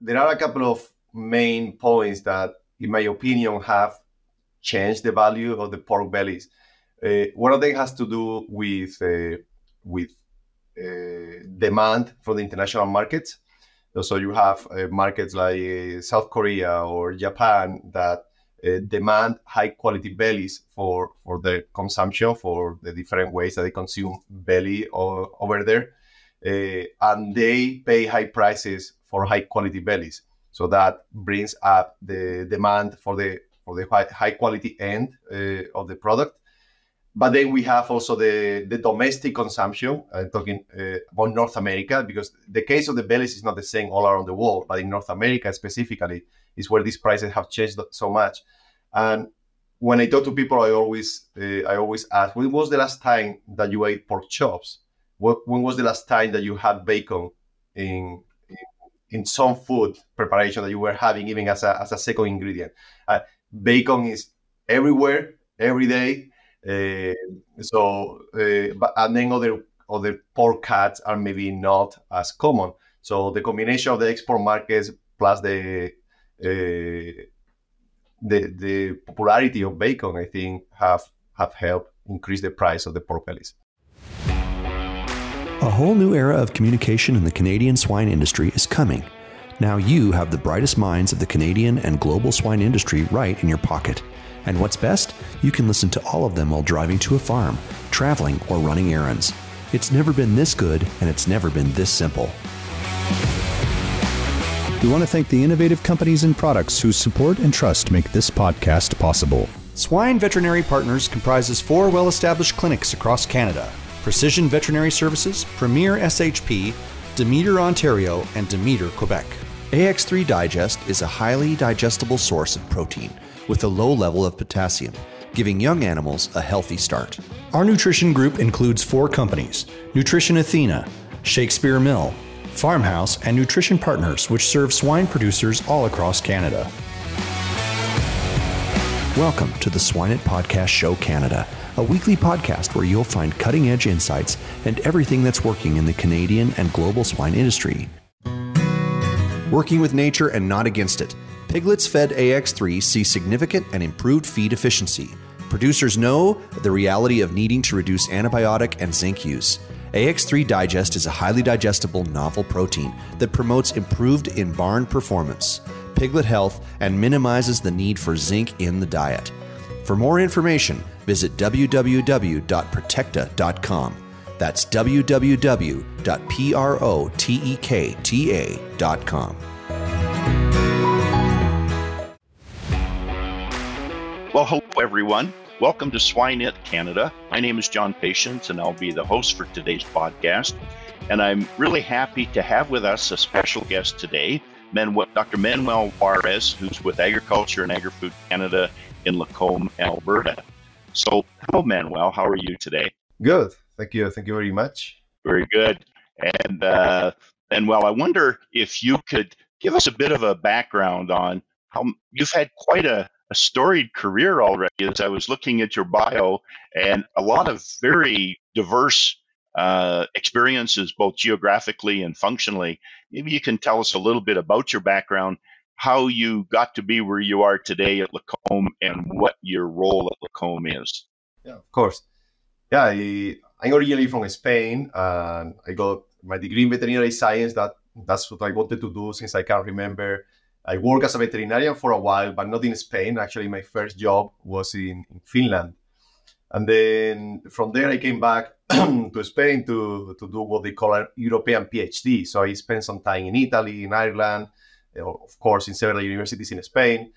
there are a couple of main points that, in my opinion, have changed the value of the pork bellies. Uh, one of them has to do with uh, with uh, demand from the international markets. So you have uh, markets like uh, South Korea or Japan that uh, demand high quality bellies for for their consumption for the different ways that they consume belly over there, and they pay high prices for high quality bellies. So that brings up the demand for the for the high, high quality end uh, of the product. But then we have also the, the domestic consumption. I'm talking uh, about North America because the case of the bellies is not the same all around the world, but in North America specifically is where these prices have changed so much. And when I talk to people, I always uh, I always ask, when was the last time that you ate pork chops? When was the last time that you had bacon in in some food preparation that you were having, even as a, as a second ingredient. Uh, bacon is everywhere, every day. Uh, so, uh, but and then other other pork cuts are maybe not as common. So the combination of the export markets plus the uh, the the popularity of bacon, I think, have have helped increase the price of the pork bellies. A whole new era of communication in the Canadian swine industry is coming. Now you have the brightest minds of the Canadian and global swine industry right in your pocket. And what's best? You can listen to all of them while driving to a farm, traveling, or running errands. It's never been this good, and it's never been this simple. We want to thank the innovative companies and products whose support and trust make this podcast possible. Swine Veterinary Partners comprises four well established clinics across Canada Precision Veterinary Services, Premier SHP, Demeter, Ontario, and Demeter, Quebec. AX3 Digest is a highly digestible source of protein with a low level of potassium, giving young animals a healthy start. Our nutrition group includes four companies Nutrition Athena, Shakespeare Mill, Farmhouse, and Nutrition Partners, which serve swine producers all across Canada. Welcome to the Swine It Podcast Show Canada a weekly podcast where you'll find cutting edge insights and everything that's working in the Canadian and global swine industry. Working with nature and not against it, piglets fed AX3 see significant and improved feed efficiency. Producers know the reality of needing to reduce antibiotic and zinc use. AX3 Digest is a highly digestible novel protein that promotes improved in barn performance, piglet health, and minimizes the need for zinc in the diet. For more information, visit www.protecta.com. That's www.protecta.com. Well, hello, everyone. Welcome to Swine It Canada. My name is John Patience, and I'll be the host for today's podcast. And I'm really happy to have with us a special guest today, Manuel, Dr. Manuel Juarez, who's with Agriculture and Agri-Food Canada in Lacombe, Alberta. So, hello, Manuel. How are you today? Good. Thank you. Thank you very much. Very good. And uh, and well, I wonder if you could give us a bit of a background on how you've had quite a, a storied career already. As I was looking at your bio, and a lot of very diverse uh, experiences, both geographically and functionally. Maybe you can tell us a little bit about your background how you got to be where you are today at Lacombe and what your role at Lacombe is. Yeah, of course. Yeah, I, I'm originally from Spain and I got my degree in veterinary science. That That's what I wanted to do since I can remember. I worked as a veterinarian for a while, but not in Spain. Actually, my first job was in, in Finland. And then from there, I came back to Spain to, to do what they call a European PhD. So I spent some time in Italy, in Ireland, of course, in several universities in Spain.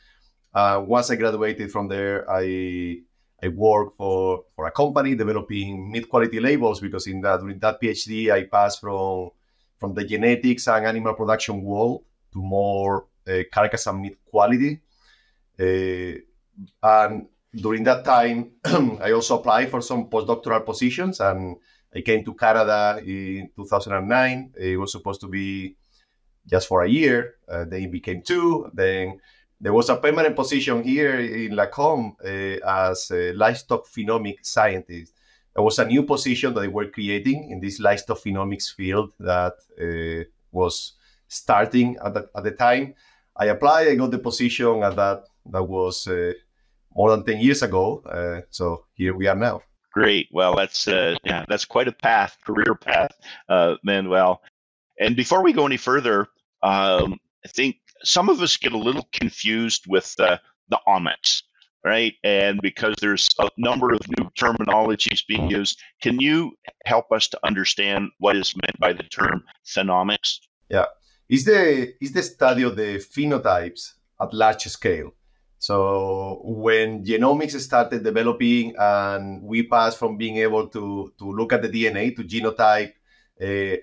Uh, once I graduated from there, I I worked for, for a company developing meat quality labels because in that during that PhD I passed from from the genetics and animal production world to more uh, carcass and meat quality. Uh, and during that time, I also applied for some postdoctoral positions, and I came to Canada in 2009. It was supposed to be just for a year. Uh, then it became two. Then there was a permanent position here in Lacombe uh, as a livestock phenomic scientist. There was a new position that they were creating in this livestock phenomics field that uh, was starting at the, at the time. I applied, I got the position at that, that was uh, more than 10 years ago. Uh, so here we are now. Great. Well, that's uh, yeah, that's quite a path, career path, uh, Manuel. And before we go any further, um, I think some of us get a little confused with the the omics, right? And because there's a number of new terminologies being used, can you help us to understand what is meant by the term phenomics? Yeah, it's the it's the study of the phenotypes at large scale. So when genomics started developing and we passed from being able to, to look at the DNA to genotype uh,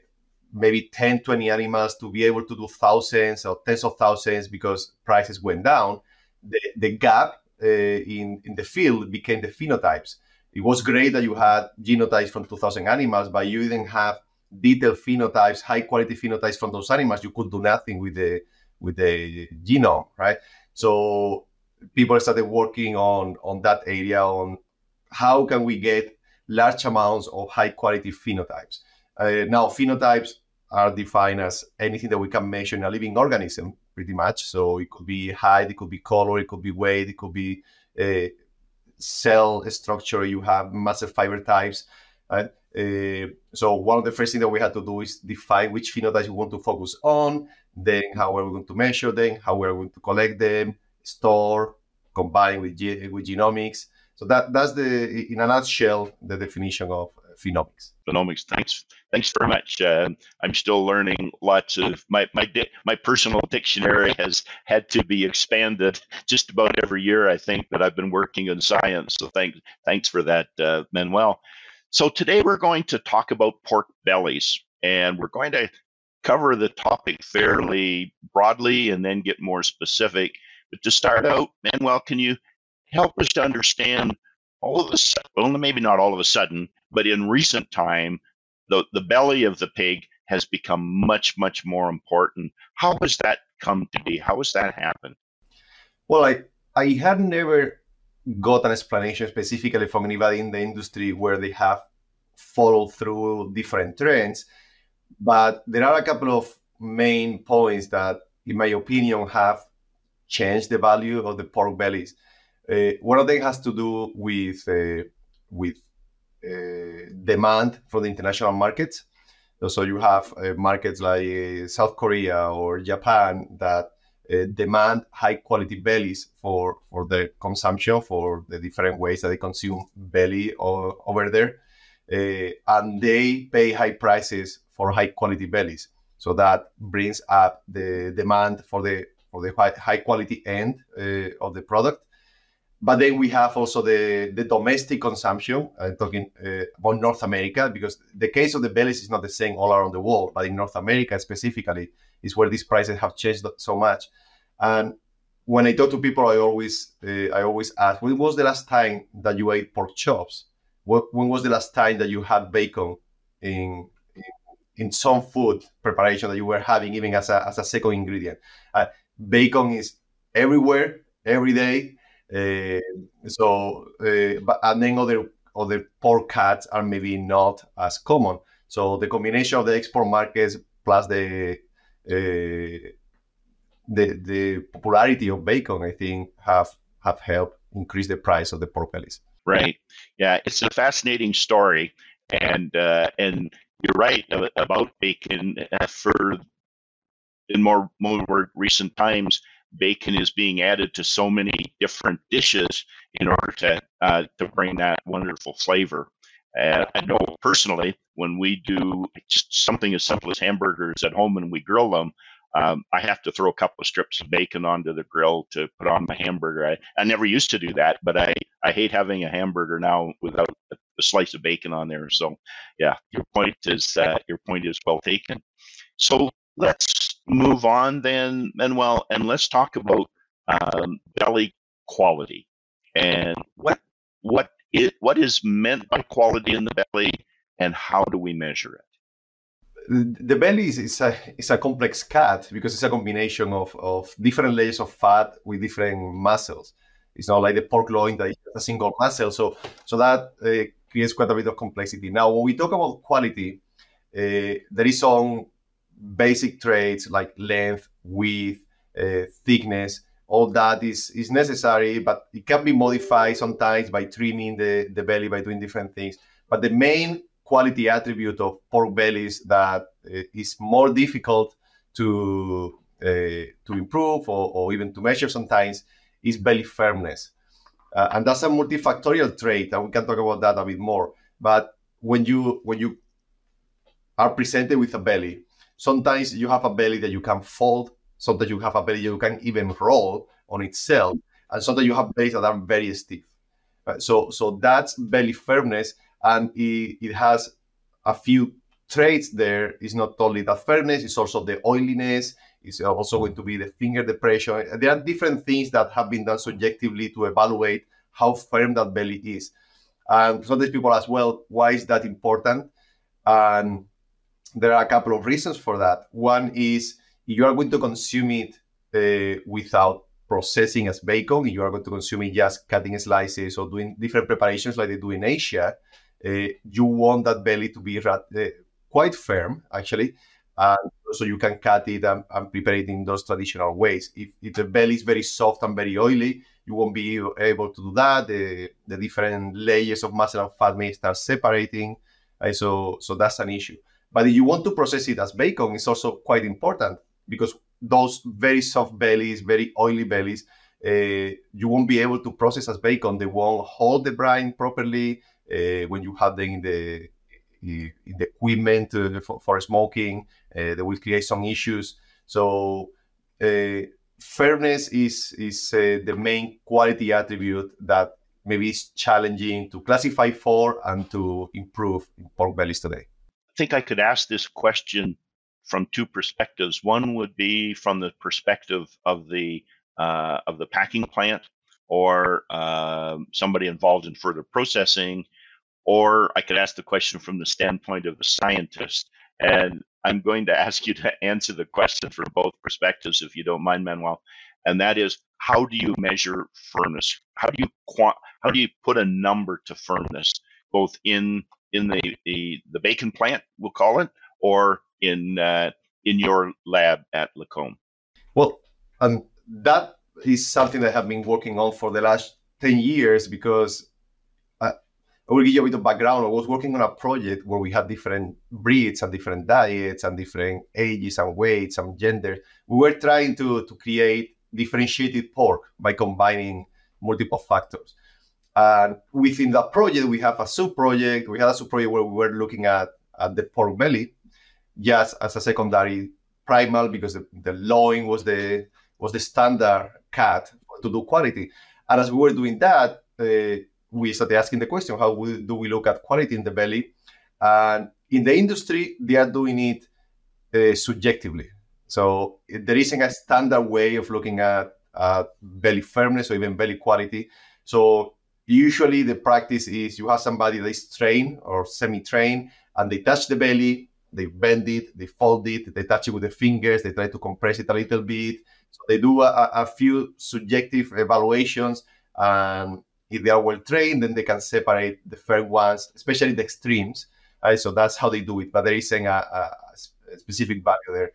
maybe 10, 20 animals to be able to do thousands or tens of thousands because prices went down, the, the gap uh, in, in the field became the phenotypes. It was great that you had genotypes from 2,000 animals, but you didn't have detailed phenotypes, high quality phenotypes from those animals. You could do nothing with the with the genome, right? So people started working on on that area on how can we get large amounts of high quality phenotypes. Uh, now, phenotypes are defined as anything that we can measure in a living organism, pretty much. So it could be height, it could be color, it could be weight, it could be uh, cell structure. You have massive fiber types. Uh, so one of the first things that we had to do is define which phenotypes we want to focus on, then how are we going to measure them, how we're going to collect them, store, combine with, with genomics. So that that's the in a nutshell the definition of phenomics. Phenomics. Thanks. Thanks very much. Uh, I'm still learning lots of my my di- my personal dictionary has had to be expanded just about every year. I think that I've been working in science. So thanks thanks for that, uh, Manuel. So today we're going to talk about pork bellies, and we're going to cover the topic fairly broadly and then get more specific. But to start out, Manuel, can you help us to understand all of a sudden, well, maybe not all of a sudden, but in recent time, the, the belly of the pig has become much, much more important. How has that come to be? How has that happened? Well, I, I had never got an explanation specifically from anybody in the industry where they have followed through different trends. But there are a couple of main points that, in my opinion, have changed the value of the pork bellies. Uh, one of them has to do with uh, with demand from the international markets. So you have uh, markets like uh, South Korea or Japan that uh, demand high quality bellies for for their consumption for the different ways that they consume belly over there, and they pay high prices for high quality bellies. So that brings up the demand for the for the high, high quality end of the product but then we have also the, the domestic consumption. I'm talking uh, about North America because the case of the bellies is not the same all around the world, but in North America specifically is where these prices have changed so much. And when I talk to people, I always uh, I always ask, when was the last time that you ate pork chops? When was the last time that you had bacon in, in, in some food preparation that you were having, even as a, as a second ingredient? Uh, bacon is everywhere, every day uh, so, uh, but and then other other pork cuts are maybe not as common. So the combination of the export markets plus the uh, the the popularity of bacon, I think, have have helped increase the price of the pork bellies. Right. Yeah, it's a fascinating story, and uh, and you're right about bacon. For in more more recent times, bacon is being added to so many different dishes in order to uh, to bring that wonderful flavor. Uh, I know personally when we do something as simple as hamburgers at home and we grill them, um, I have to throw a couple of strips of bacon onto the grill to put on my hamburger. I, I never used to do that, but I, I hate having a hamburger now without a, a slice of bacon on there. So, yeah, your point is uh, your point is well taken. So let's move on then, Manuel, and let's talk about um, belly quality and what what is what is meant by quality in the belly, and how do we measure it? The belly is, is a is a complex cut because it's a combination of, of different layers of fat with different muscles. It's not like the pork loin that is a single muscle. So so that uh, creates quite a bit of complexity. Now, when we talk about quality, uh, there is some basic traits like length, width, uh, thickness, all that is, is necessary, but it can be modified sometimes by trimming the, the belly, by doing different things. But the main quality attribute of pork bellies that uh, is more difficult to uh, to improve or, or, even to measure sometimes is belly firmness. Uh, and that's a multifactorial trait, and we can talk about that a bit more. But when you when you are presented with a belly, sometimes you have a belly that you can fold, sometimes you have a belly you can even roll on itself, and sometimes you have bellies that are very stiff. Uh, so so that's belly firmness, and it, it has a few traits there. It's not only the firmness, it's also the oiliness, it's also going to be the finger depression. There are different things that have been done subjectively to evaluate how firm that belly is. And sometimes people ask, well, why is that important? And there are a couple of reasons for that. One is you are going to consume it uh, without processing as bacon, you are going to consume it just cutting slices or doing different preparations like they do in Asia, uh, you want that belly to be uh, quite firm, actually. And so you can cut it and, and, prepare it in those traditional ways. If, if the belly is very soft and very oily, you won't be able to do that. The, the different layers of muscle and fat may start separating. Uh, so, so that's an issue. But if you want to process it as bacon, it's also quite important because those very soft bellies, very oily bellies, uh, you won't be able to process as bacon. They won't hold the brine properly uh, when you have them in the eh, in the equipment for, for, smoking. They will create some issues. So firmness is is the main quality attribute that maybe is challenging to classify for and to improve in pork bellies today. Think I could ask this question from two perspectives. One would be from the perspective of the uh, of the packing plant or uh, somebody involved in further processing, or I could ask the question from the standpoint of a scientist. And I'm going to ask you to answer the question from both perspectives, if you don't mind, Manuel. And that is, how do you measure firmness? How do you quant- how do you put a number to firmness, both in in the the, the bacon plant, we'll call it, or in uh, in your lab at Lacombe? Well, um, that is something that I have been working on for the last ten years because I, I will give you a bit of background. I was working on a project where we had different breeds and different diets and different ages and weights and genders. We were trying to to create differentiated pork by combining multiple factors. And within that project, we have a sub project. We had a sub project where we were looking at, at the pork belly just as a secondary primal because the, the loin was the was the standard cut to do quality. And as we were doing that, uh, we started asking the question: How we, do we look at quality in the belly? And in the industry, they are doing it uh, subjectively. So there isn't a standard way of looking at uh, belly firmness or even belly quality. So usually the practice is you have somebody that is trained or semi-trained, and they touch the belly, they bend it, they fold it, they touch it with the fingers, they try to compress it a little bit. So they do a, a few subjective evaluations, and if they are well trained, then they can separate the fair ones, especially the extremes. Right? So that's how they do it, but there isn't a, a, a specific value there.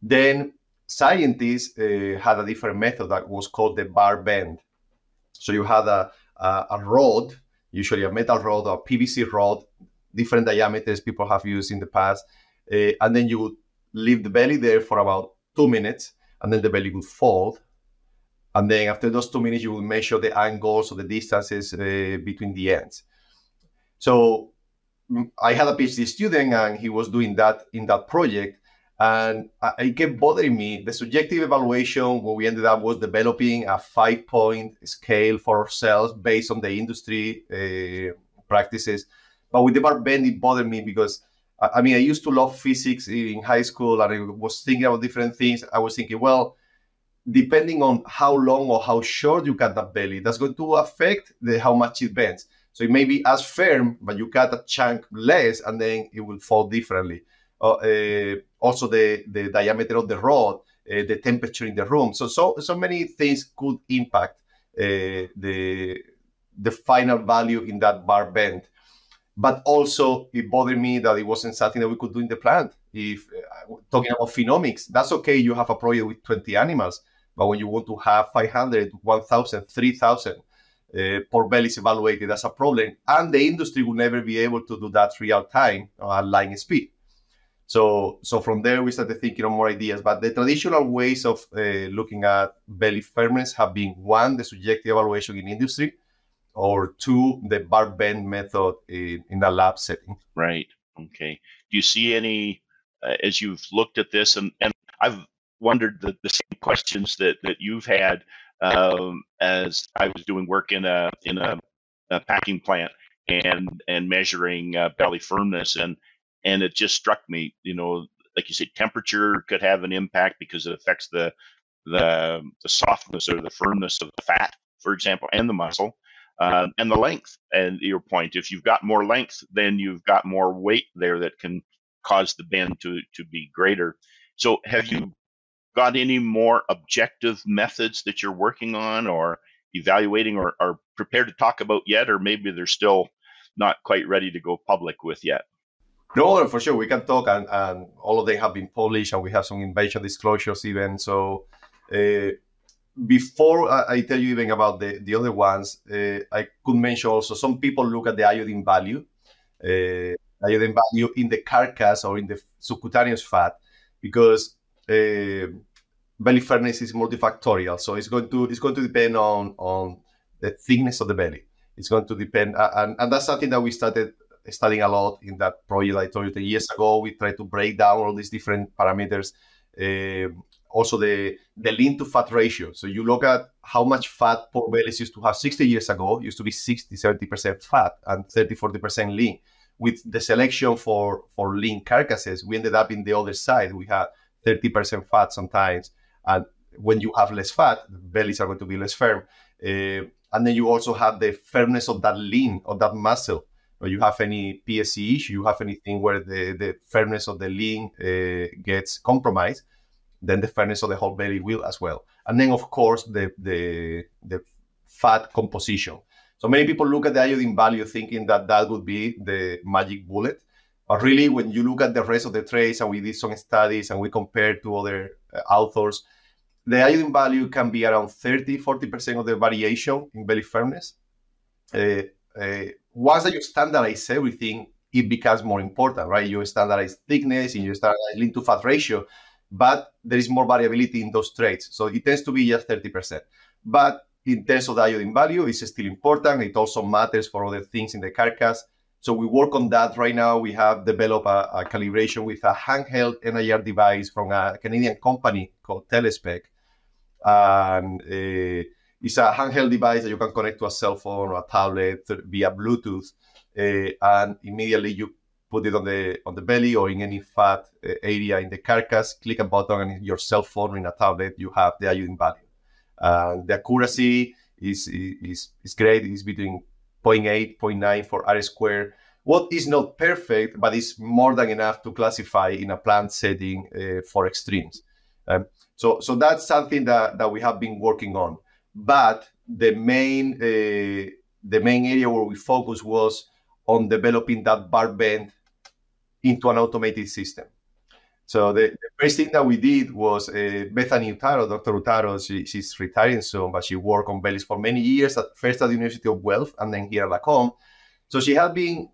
Then scientists uh, had a different method that was called the bar bend. So you had a, a, a rod, usually a metal rod or PVC rod, different diameters people have used in the past, uh, and then you would leave the belly there for about two minutes, and then the belly would fold. And then after those two minutes, you will measure the angles or the distances uh, between the ends. So mm, I had a PhD student, and he was doing that in that project. And it kept bothering me. The subjective evaluation, what we ended up was developing a five point scale for ourselves based on the industry uh, practices. But with the bar bend, it bothered me because I mean, I used to love physics in high school and I was thinking about different things. I was thinking, well, depending on how long or how short you cut that belly, that's going to affect the, how much it bends. So it may be as firm, but you cut a chunk less and then it will fall differently. Uh, uh, also, the, the diameter of the rod, uh, the temperature in the room. So, so, so many things could impact the, the final value in that bar bend but also it bothered me that it wasn't something that we could do in the plant. if talking about phenomics, that's okay. You have a project with 20 animals, but when you want to have 500, 1,000, 3,000 uh, pork bellies evaluated as a problem, and the industry will never be able to do that real time at line speed. So, so from there we started thinking of more ideas. But the traditional ways of uh, looking at belly firmness have been one, the subjective evaluation in industry, or two, the bar bend method in, in a lab setting. Right. Okay. Do you see any uh, as you've looked at this, and, and I've wondered the, the same questions that that you've had um, as I was doing work in a in a, a packing plant and and measuring uh, belly firmness and and it just struck me, you know, like you said, temperature could have an impact because it affects the the the softness or the firmness of the fat, for example, and the muscle, uh, and the length. And your point, if you've got more length, then you've got more weight there that can cause the bend to to be greater. So, have you got any more objective methods that you're working on, or evaluating, or are prepared to talk about yet, or maybe they're still not quite ready to go public with yet? No, for sure we can talk, and, and all of them have been published, and we have some invention disclosures even. So uh, before I, tell you even about the, the other ones, uh, I could mention also some people look at the iodine value, uh, iodine value in the carcass or in the subcutaneous fat, because belly firmness is multifactorial. So it's going to it's going to depend on on the thickness of the belly. It's going to depend, and, and that's something that we started studying a lot in that project I told you 10 years ago. We tried to break down all these different parameters. Uh, also, the, the lean to fat ratio. So you look at how much fat pork bellies used to have 60 years ago, used to be 60, 70% fat and 30, 40% lean. With the selection for, for lean carcasses, we ended up in the other side. We had 30% fat sometimes. And when you have less fat, bellies are going to be less firm. Uh, and then you also have the firmness of that lean, of that muscle or you have any PSE issue, you have anything where the, the firmness of the lean uh, gets compromised, then the firmness of the whole belly will as well. And then, of course, the, the, the fat composition. So many people look at the iodine value thinking that that would be the magic bullet. But really, when you look at the rest of the traits, and we did some studies and we compared to other uh, authors, the iodine value can be around 30, 40% of the variation in belly firmness. Uh, uh, once that you standardize everything, it becomes more important, right? You standardize thickness and you standardize lean to fat ratio, but there is more variability in those traits. So it tends to be just 30%. But in terms of the iodine value, it's still important. It also matters for other things in the carcass. So we work on that right now. We have developed a, a calibration with a handheld NIR device from a Canadian company called TellSpec. And uh, it's a handheld device that you can connect to a cell phone or a tablet via Bluetooth, uh, and immediately you put it on the on the belly or in any fat uh, area in the carcass. Click a button, and your cell phone or in a tablet, you have the iodine value. And the accuracy is is is great. It's between 0.8, 0.9 for R square. What is not perfect, but is more than enough to classify in a plant setting uh, for extremes. Um, so, so that's something that, that we have been working on. But the main uh, the main area where we focused was on developing that bar bend into an automated system. So the, the first thing that we did was uh, Bethany Uttaro, Dr. Uttaro, she, she's retiring soon, but she worked on bellies for many years, at first at the University of Guelph and then here at Lacombe. So she had been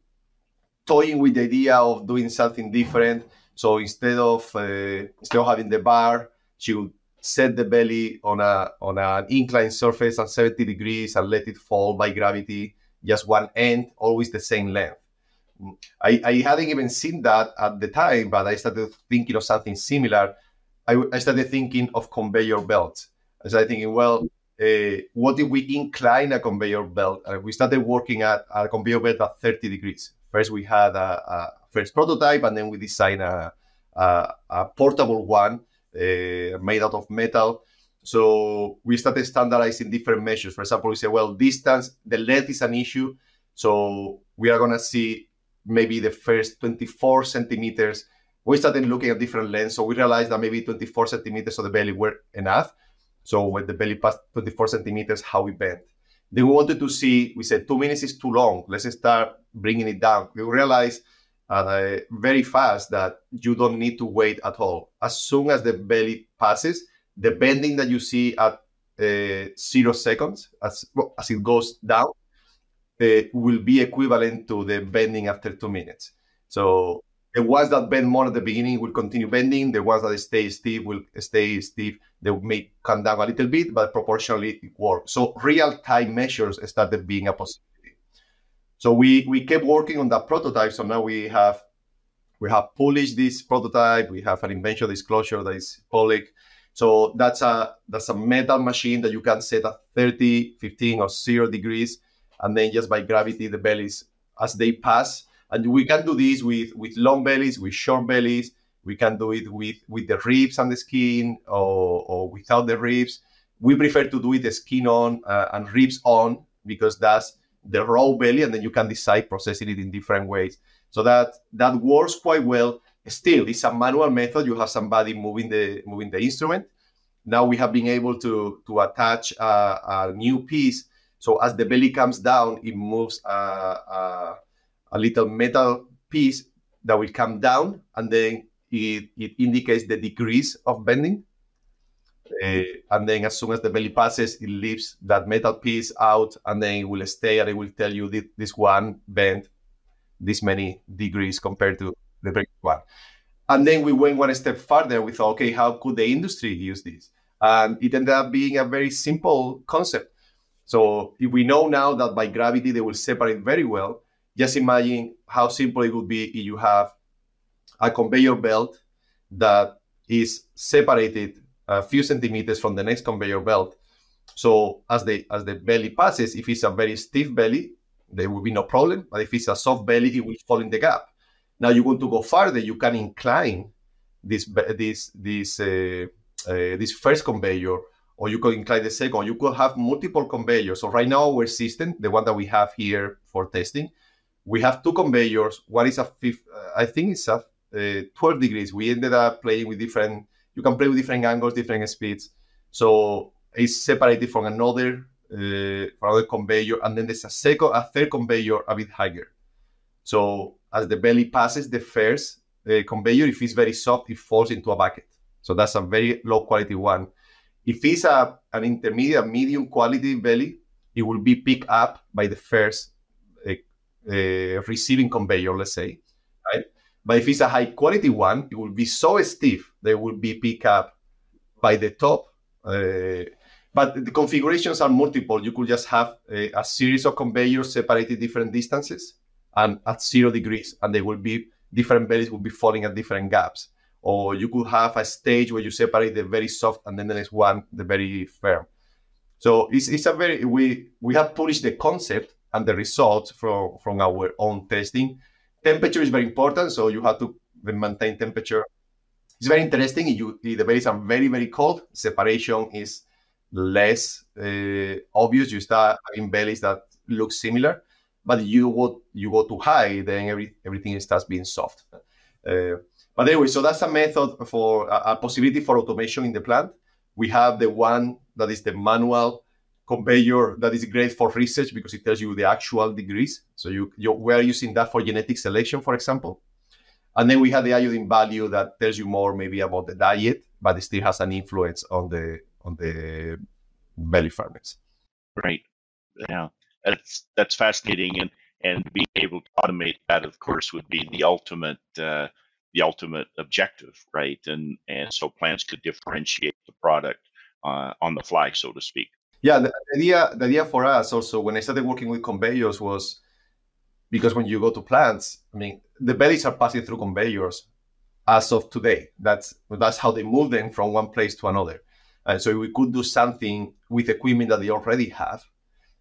toying with the idea of doing something different. So instead of uh, instead of having the bar, she would set the belly on a on an inclined surface at 70 degrees and let it fall by gravity just one end always the same length. I, I hadn't even seen that at the time but i started thinking of something similar. I, I started thinking of conveyor belts. I started thinking well uh, what if we incline a conveyor belt? Uh, we started working at a conveyor belt at 30 degrees. First we had a, a first prototype and then we designed a, a, a portable one Eh, made out of metal. So we started standardizing different measures. For example, we say, well, distance, the length is an issue. So we are going to see maybe the first 24 centimeters. We started looking at different lengths. So we realized that maybe 24 centimeters of the belly were enough. So when the belly passed 24 centimeters, how we bent. Then we wanted to see, we said two minutes is too long. Let's start bringing it down. We realized very fast that you don't need to wait at all. As soon as the belly passes, the bending that you see at uh, zero seconds as, well, as it goes down uh, will be equivalent to the bending after two minutes. So the ones that bend more at the beginning will continue bending. The ones that stay stiff will stay stiff. They may come down a little bit, but proportionally it works. So real time measures started being a possibility. So we we kept working on that prototype. So now we have we have published this prototype. We have an invention disclosure that is public. So that's a that's a metal machine that you can set at 30, 15, or zero degrees, and then just by gravity the bellies as they pass. And we can do this with with long bellies, with short bellies. We can do it with with the ribs and the skin, or, or without the ribs. We prefer to do it the skin on uh, and ribs on because that's the raw belly, and then you can decide processing it in different ways. So that that works quite well. Still it's a manual method. You have somebody moving the moving the instrument. Now we have been able to to attach a, new piece. So as the belly comes down it moves a, a, a, little metal piece that will come down and then it, it indicates the degrees of bending uh, and then as soon as the belly passes it leaves that metal piece out and then it will stay and it will tell you this, this one bent this many degrees compared to the previous one. And then we went one step further. We thought, okay, how could the industry use this? And it ended up being a very simple concept. So if we know now that by gravity they will separate very well, just imagine how simple it would be if you have a conveyor belt that is separated a few centimeters from the next conveyor belt. So as the as the belly passes, if it's a very stiff belly, there will be no problem. But if it's a soft belly, it will fall in the gap. Now you want to go further, you can incline this this this uh, uh, this first conveyor, or you could incline the second. You could have multiple conveyors. So right now our system, the one that we have here for testing, we have two conveyors. One is a fifth, uh, I think it's a uh, 12 degrees. We ended up playing with different. You can play with different angles, different speeds. So it's separated from another uh, from another conveyor, and then there's a second, a third conveyor a bit higher. So as the belly passes the first uh, conveyor, if it's very soft, it falls into a bucket. So that's a very low quality one. If it's a, an intermediate, medium quality belly, it will be picked up by the first uh, uh, receiving conveyor, let's say, right? But if it's a high quality one, it will be so stiff they will be picked up by the top. Uh, but the configurations are multiple. You could just have a, a series of conveyors separated different distances and at zero degrees, and they will be different bellies will be falling at different gaps. Or you could have a stage where you separate the very soft and then the next one, the very firm. So it's, it's a very we we have published the concept and the results from from our own testing. Temperature is very important, so you have to maintain temperature. It's very interesting. You, the bellies are very very cold, separation is less uh, obvious. You start having bellies that look similar but you go you go too high, then every, everything starts being soft. Uh, but anyway, so that's a method for a, a, possibility for automation in the plant. We have the one that is the manual conveyor that is great for research because it tells you the actual degrees. So you, you we are using that for genetic selection, for example. And then we have the iodine value that tells you more maybe about the diet, but it still has an influence on the on the belly firmness. Right. Yeah that's that's fascinating, and and being able to automate that, of course, would be the ultimate uh, the ultimate objective, right? And and so plants could differentiate the product uh, on the fly, so to speak. Yeah, the idea the idea for us also when I started working with conveyors was because when you go to plants, I mean, the bellies are passing through conveyors as of today. That's that's how they move them from one place to another. And so we could do something with equipment that they already have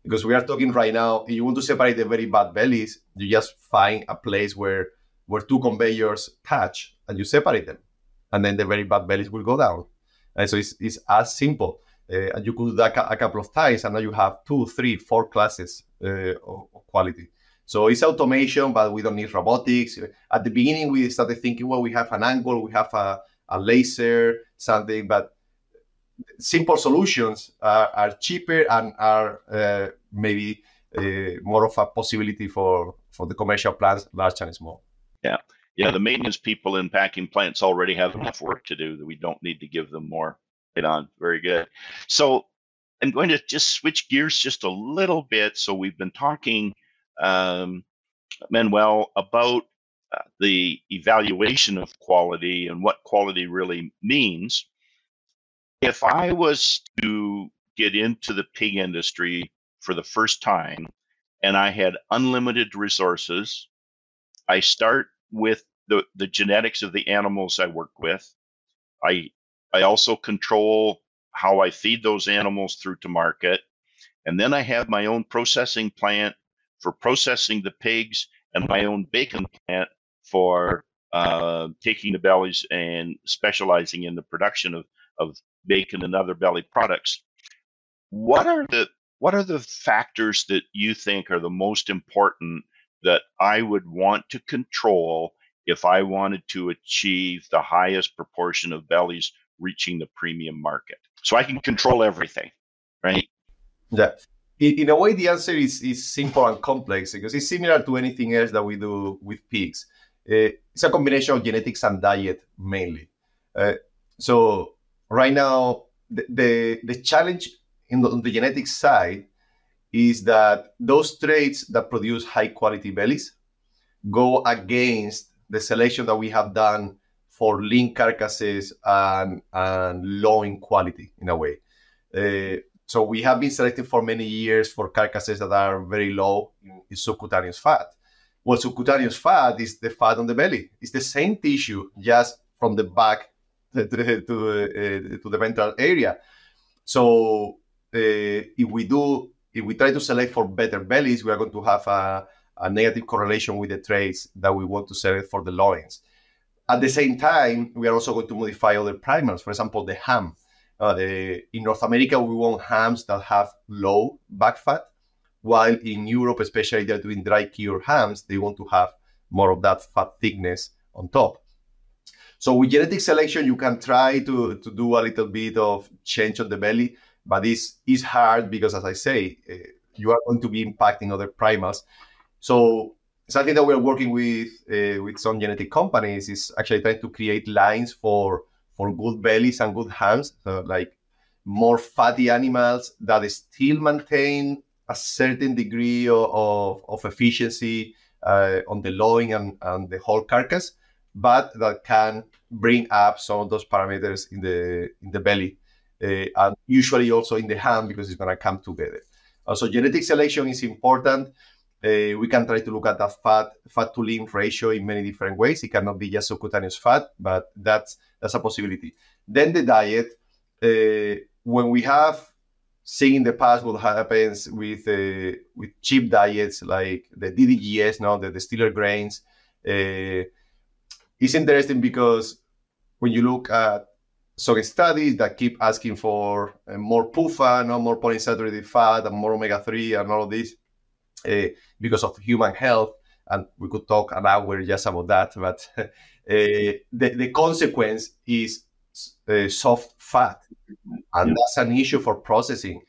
because we are talking right now if you want to separate the very bad bellies you just find a place where where two conveyors touch and you separate them and then the very bad bellies will go down and so it's, it's as simple uh, and you could do that a couple of times and now you have two three four classes uh, of, quality so it's automation but we don't need robotics at the beginning we started thinking well we have an angle we have a, a laser something but simple solutions are, are cheaper and are uh, maybe more of a possibility for, for the commercial plants, large and small. Yeah. Yeah. The maintenance people in packing plants already have enough work to do that we don't need to give them more. On. Very good. So I'm going to just switch gears just a little bit. So we've been talking, um, Manuel, about uh, the evaluation of quality and what quality really means. If I was to get into the pig industry for the first time and I had unlimited resources, I start with the, the genetics of the animals I work with. I I also control how I feed those animals through to market. And then I have my own processing plant for processing the pigs and my own bacon plant for uh, taking the bellies and specializing in the production of, of bacon and other belly products. What are the what are the factors that you think are the most important that I would want to control if I wanted to achieve the highest proportion of bellies reaching the premium market? So I can control everything, right? Yeah. In, a way, the answer is, is simple and complex because it's similar to anything else that we do with pigs. Uh, it's a combination of genetics and diet mainly. Uh, so right now, the, the, the challenge in the, on the genetic side is that those traits that produce high quality bellies go against the selection that we have done for lean carcasses and, and low in quality in a way. Uh, so we have been selecting for many years for carcasses that are very low in, in subcutaneous fat. Well, subcutaneous fat is the fat on the belly. It's the same tissue, just from the back to, the, to, uh, to the ventral area. So uh, if we do, if we try to select for better bellies, we are going to have a, a negative correlation with the traits that we want to select for the loins. At the same time, we are also going to modify other primals. For example, the ham. Uh, the, in North America, we want hams that have low back fat, while in Europe, especially they're doing dry cure hams, they want to have more of that fat thickness on top. So with genetic selection, you can try to, to do a little bit of change on the belly, but this is hard because, as I say, uh, you are going to be impacting other primals. So something that we're working with uh, with some genetic companies is actually trying to create lines for for good bellies and good hams, so like more fatty animals that still maintain a certain degree of, of, of efficiency uh, on the loin and, and the whole carcass, but that can bring up some of those parameters in the in the belly, uh, and usually also in the ham because it's going to come together. Also, genetic selection is important. Uh, we can try to look at that fat fat to lean ratio in many different ways. It cannot be just subcutaneous fat, but that's that's a possibility. Then the diet. Uh, when we have seen in the past what happens with uh, with cheap diets like the DDGS, now the distiller grains, it's interesting because when you look at some studies that keep asking for more PUFA, no more polyunsaturated fat, and more omega three, and all of this, because of human health. And we could talk an hour just about that. But uh, the, the consequence is uh, soft fat. And that's an issue for processing.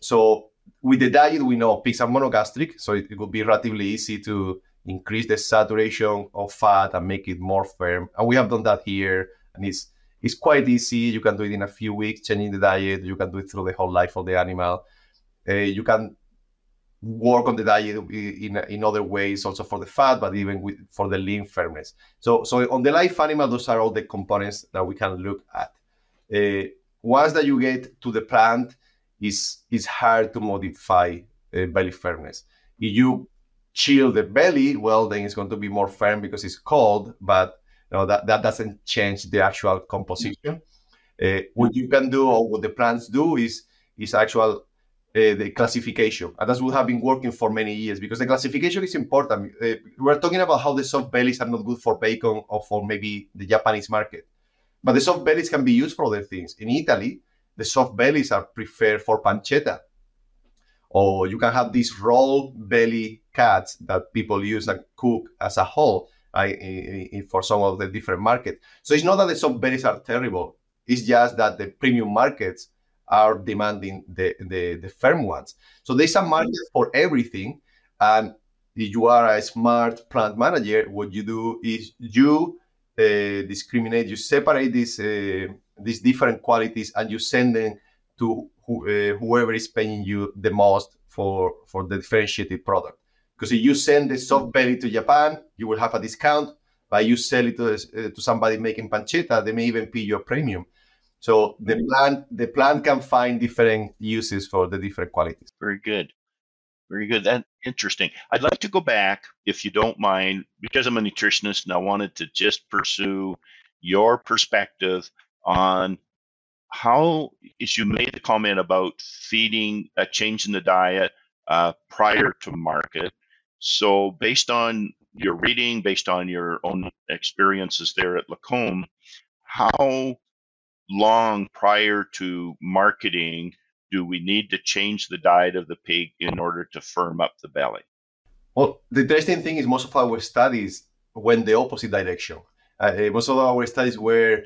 So with the diet, we know pigs are monogastric. So it, it would be relatively easy to increase the saturation of fat and make it more firm. And we have done that here. And it's it's quite easy. You can do it in a few weeks, changing the diet. You can do it through the whole life of the animal. Uh, you can work on the diet in, in other ways also for the fat but even with, for the lean firmness so so on the live animal those are all the components that we can look at. Uh, once that you get to the plant is is hard to modify uh, belly firmness if you chill the belly well then it's going to be more firm because it's cold but you know, that, that doesn't change the actual composition. Uh, what you can do or what the plants do is is actual the classification. And that's what have been working for many years because the classification is important. Uh, we're talking about how the soft bellies are not good for bacon or for maybe the Japanese market. But the soft bellies can be used for other things. In Italy, the soft bellies are preferred for pancetta. Or you can have these roll belly cuts that people use and cook as a whole for some of the different markets. So it's not that the soft bellies are terrible. It's just that the premium markets are demanding the, the, the firm ones. So there's a market for everything. And if you are a smart plant manager, what you do is you uh, discriminate, you separate these uh, these different qualities, and you send them to who, uh, whoever is paying you the most for for the differentiated product. Because if you send the soft belly to Japan, you will have a discount. But you sell it to, uh, to somebody making pancetta, they may even pay you a premium. So the plant the plant can find different uses for the different qualities. Very good. Very good. That interesting. I'd like to go back, if you don't mind, because I'm a nutritionist and I wanted to just pursue your perspective on how, as you made the comment about feeding a change in the diet uh, prior to market. So, based on your reading, based on your own experiences there at Lacombe, how long prior to marketing do we need to change the diet of the pig in order to firm up the belly? Well, the interesting thing is most of our studies went the opposite direction. Uh, eh, most of our studies were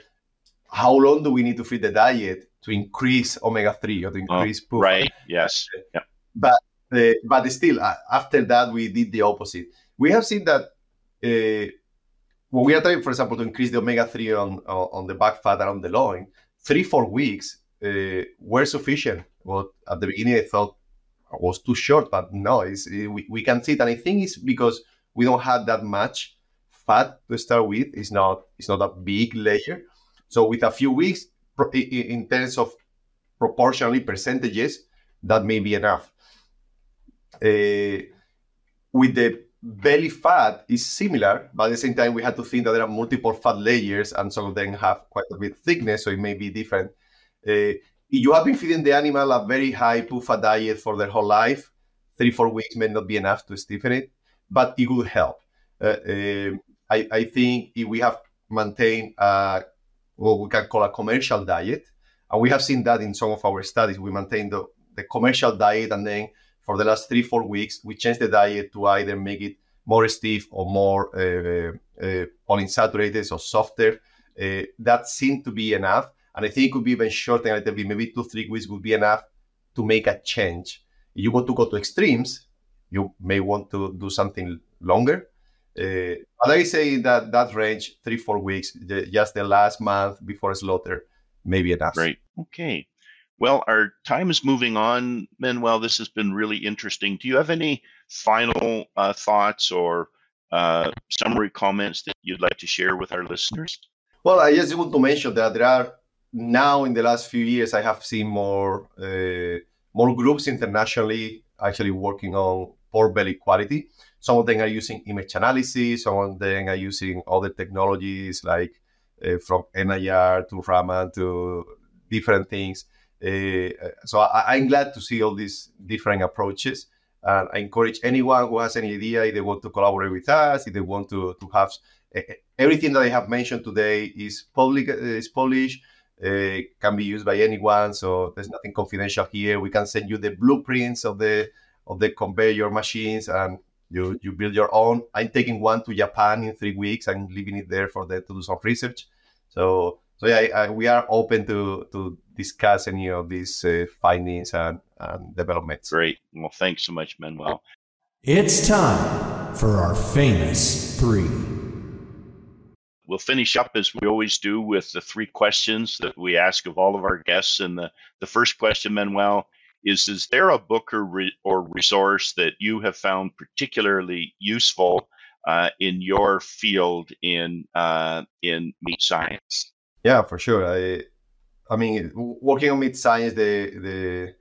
how long do we need to feed the diet to increase omega three or to oh, increase oh, Right. Yes. Yeah. But uh, but still, uh, after that, we did the opposite. We have seen that uh, when we are trying, for example, to increase the omega three on, on, the back fat around the loin, three four weeks uh, were sufficient. Well, at the beginning, I thought it was too short, but no, it's, it, we, we can see it. And I think it's because we don't have that much fat to start with. It's not it's not a big layer. So with a few weeks, in terms of proportionally percentages, that may be enough. Uh, with the belly fat is similar, but at the same time, we had to think that there are multiple fat layers, and some of them have quite a bit thickness, so it may be different. Uh, you have been feeding the animal a very high PUFA diet for their whole life, three, four weeks may not be enough to stiffen it, but it will help. Uh, uh, I, I, think if we have maintained a, what we can call a commercial diet, and we have seen that in some of our studies, we maintain the, the commercial diet, and then for the last three, four weeks, we change the diet to either make it more stiff or more uh, uh, polyunsaturated or softer. Uh, that seemed to be enough and I think it could be even shorter a little bit, maybe two, three weeks would be enough to make a change. If you want to go to extremes, you may want to do something longer. Uh, but I say that that range, three, four weeks, just the last month before slaughter, maybe enough. Great. Okay. Well, our time is moving on, Manuel. This has been really interesting. Do you have any final uh, thoughts or uh, summary comments that you'd like to share with our listeners? Well, I just want to mention that there are now in the last few years, I have seen more uh, more groups internationally actually working on pork belly quality. Some of them are using image analysis. Some of them are using other technologies like uh, from NIR to Raman to different things. Uh, so I, am glad to see all these different approaches. And I encourage anyone who has any idea if they want to collaborate with us, if they want to, to have uh, everything that I have mentioned today is public uh, is published uh, can be used by anyone. So there's nothing confidential here. We can send you the blueprints of the of the conveyor machines, and you you build your own. I'm taking one to Japan in three weeks. I'm leaving it there for them to do some research. So so yeah, I, I, we are open to to discuss any of these uh, findings and, and developments. Great. Well, thanks so much, Manuel. It's time for our famous three. We'll finish up as we always do with the three questions that we ask of all of our guests. And the, the first question, Manuel, is Is there a book or, re, or resource that you have found particularly useful uh, in your field in uh, in meat science? Yeah, for sure. I, I mean, working on meat science, the the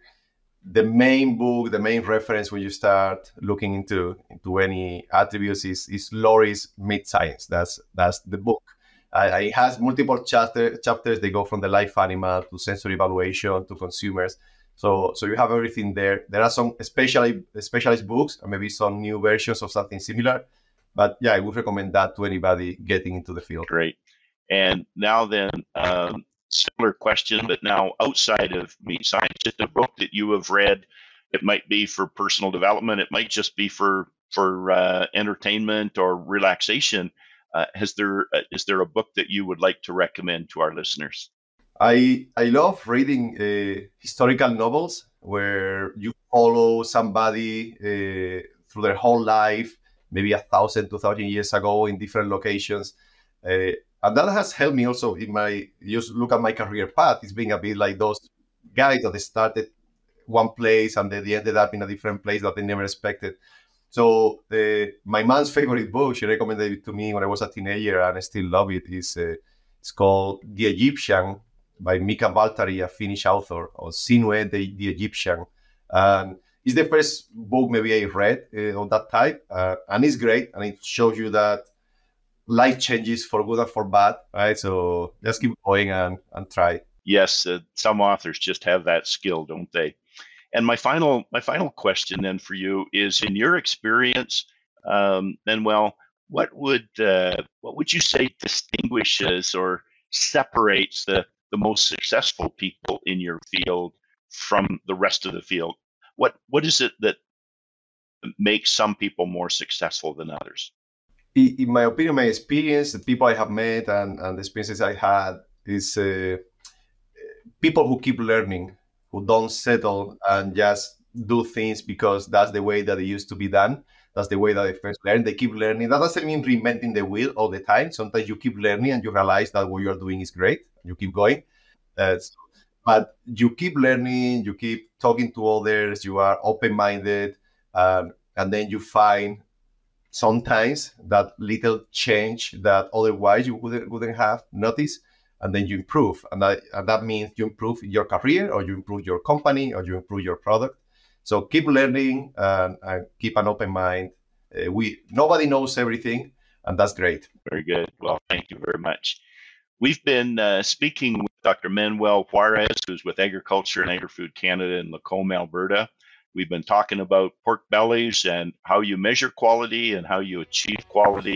the main book, the main reference when you start looking into into any attributes is is Lawrie's Meat Science. That's that's the book. It has multiple chapter, chapters. They go from the life animal to sensory evaluation to consumers. So so you have everything there. There are some specialized specialized books and maybe some new versions of something similar. But yeah, I would recommend that to anybody getting into the field. Great. And now then, um, similar question, but now outside of meat science, just a book that you have read. It might be for personal development. It might just be for for uh, entertainment or relaxation. Uh, has there uh, is there a book that you would like to recommend to our listeners? I I love reading uh, historical novels where you follow somebody uh, through their whole life, maybe a thousand, two thousand years ago in different locations. Uh, and that has helped me also in my just look at my career path. It's being a bit like those guys that started one place and they ended up in a different place that they never expected. So the, my mom's favorite book, she recommended it to me when I was a teenager, and I still love it. Is uh, it's called The Egyptian by Mika Waltari, a Finnish author, or Sinuhe the, the Egyptian. And it's the first book maybe I read uh, on that type, uh, and it's great, and it shows you that life changes for good and for bad, right? So just keep going and, and try. Yes, uh, some authors just have that skill, don't they? And my final my final question then for you is: in your experience, um, what would uh, what would you say distinguishes or separates the the most successful people in your field from the rest of the field? What what is it that makes some people more successful than others? In my opinion, my experience, the people I have met, and, and the experiences I had is uh, people who keep learning, who don't settle and just do things because that's the way that it used to be done. That's the way that they first learn. They keep learning. That doesn't mean reinventing the wheel all the time. Sometimes you keep learning and you realize that what you're doing is great. You keep going. Uh, but you keep learning, you keep talking to others, you are open minded, um, and then you find sometimes that little change that otherwise you wouldn't, wouldn't have noticed and then you improve. And that, and that means you improve your career or you improve your company or you improve your product. So keep learning and, and keep an open mind. Uh, we nobody knows everything and that's great. Very good. Well thank you very much. We've been uh, speaking with dr manuel juarez who's with agriculture and agri-food canada in lacombe alberta we've been talking about pork bellies and how you measure quality and how you achieve quality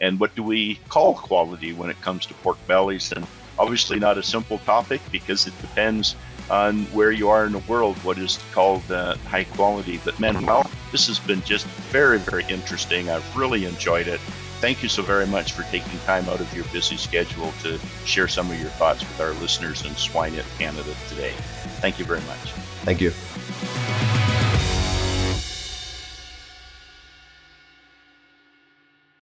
and what do we call quality when it comes to pork bellies and Obviously, not a simple topic because it depends on where you are in the world, what is called uh, high quality. But Manuel, this has been just very, very interesting. I've really enjoyed it. Thank you so very much for taking time out of your busy schedule to share some of your thoughts with our listeners in Swine It Canada today. Thank you very much. Thank you.